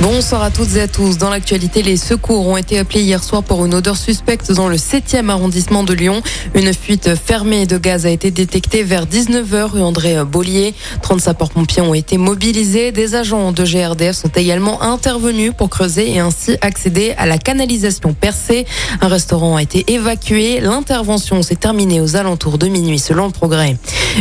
Bonsoir à toutes et à tous. Dans l'actualité, les secours ont été appelés hier soir pour une odeur suspecte dans le 7e arrondissement de Lyon. Une fuite fermée de gaz a été détectée vers 19h rue André Bollier. 30 sapeurs-pompiers ont été mobilisés. Des agents de GRDF sont également intervenus pour creuser et ainsi accéder à la canalisation percée. Un restaurant a été évacué. L'intervention s'est terminée aux alentours de minuit selon le progrès.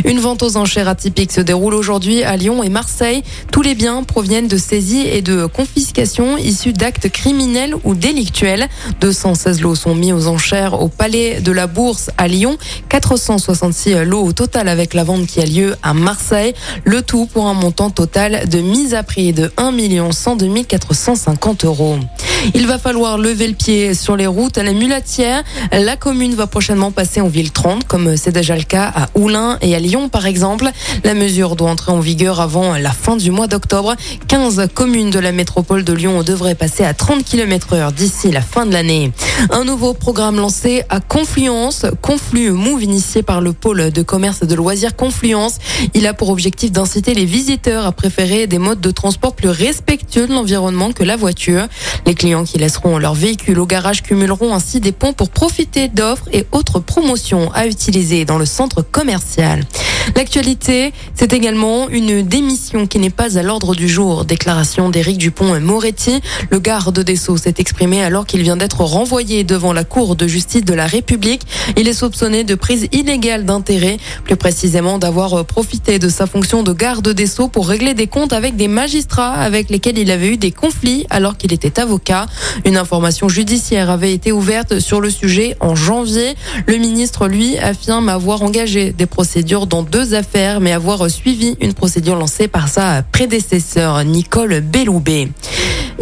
Une vente aux enchères atypiques se déroule aujourd'hui à Lyon et Marseille. Tous les biens proviennent de saisies et de confiscations issues d'actes criminels ou délictuels. 216 lots sont mis aux enchères au Palais de la Bourse à Lyon. 466 lots au total avec la vente qui a lieu à Marseille. Le tout pour un montant total de mise à prix de 1 102 450 euros. Il va falloir lever le pied sur les routes à la mulatière. La commune va prochainement passer en ville 30, comme c'est déjà le cas à Oulin et à Lyon, par exemple. La mesure doit entrer en vigueur avant la fin du mois d'octobre. 15 communes de la métropole de Lyon devraient passer à 30 km heure d'ici la fin de l'année. Un nouveau programme lancé à Confluence, Conflu Move, initié par le pôle de commerce et de loisirs Confluence. Il a pour objectif d'inciter les visiteurs à préférer des modes de transport plus respectueux de l'environnement que la voiture. Qui laisseront leur véhicule au garage cumuleront ainsi des points pour profiter d'offres et autres promotions à utiliser dans le centre commercial. L'actualité, c'est également une démission qui n'est pas à l'ordre du jour. Déclaration d'Éric Dupont-Moretti. Le garde des Sceaux s'est exprimé alors qu'il vient d'être renvoyé devant la Cour de justice de la République. Il est soupçonné de prise illégale d'intérêt, plus précisément d'avoir profité de sa fonction de garde des Sceaux pour régler des comptes avec des magistrats avec lesquels il avait eu des conflits alors qu'il était avocat. Une information judiciaire avait été ouverte sur le sujet en janvier. Le ministre, lui, affirme avoir engagé des procédures dans deux affaires, mais avoir suivi une procédure lancée par sa prédécesseur, Nicole Belloubet.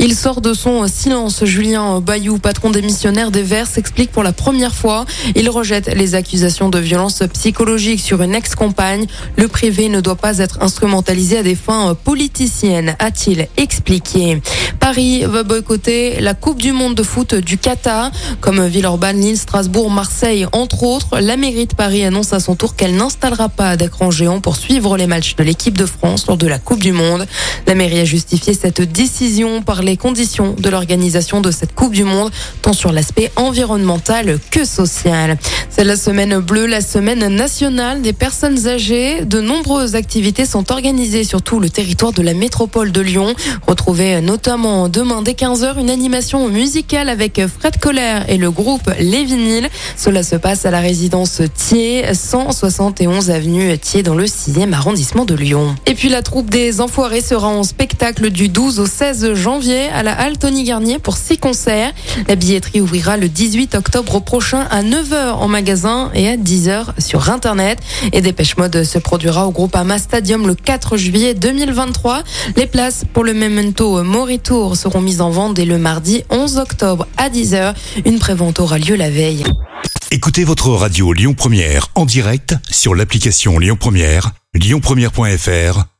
Il sort de son silence. Julien Bayou, patron des missionnaires des Verts, s'explique pour la première fois. Il rejette les accusations de violence psychologique sur une ex-compagne. Le privé ne doit pas être instrumentalisé à des fins politiciennes, a-t-il expliqué. Paris va boycotter la Coupe du Monde de foot du Qatar, comme Villeurbanne, Lille, Strasbourg, Marseille, entre autres. La mairie de Paris annonce à son tour qu'elle n'installera pas d'écran géant pour suivre les matchs de l'équipe de France lors de la Coupe du Monde. La mairie a justifié cette décision par les conditions de l'organisation de cette Coupe du Monde, tant sur l'aspect environnemental que social. C'est la semaine bleue, la semaine nationale des personnes âgées. De nombreuses activités sont organisées sur tout le territoire de la métropole de Lyon. Retrouvez notamment demain dès 15h une animation musicale avec Fred Colère et le groupe Les Vinyles. Cela se passe à la résidence Thiers, 171 avenue Thiers dans le 6e arrondissement de Lyon. Et puis la troupe des Enfoirés sera en spectacle du 12 au 16 janvier à la halle Tony Garnier pour six concerts. La billetterie ouvrira le 18 octobre prochain à 9h en magasin et à 10h sur Internet. Et Dépêche Mode se produira au groupe Ama Stadium le 4 juillet 2023. Les places pour le Memento Moritour seront mises en vente dès le mardi 11 octobre à 10h. Une prévente aura lieu la veille. Écoutez votre radio Lyon Première en direct sur l'application Lyon Première, lyonpremière.fr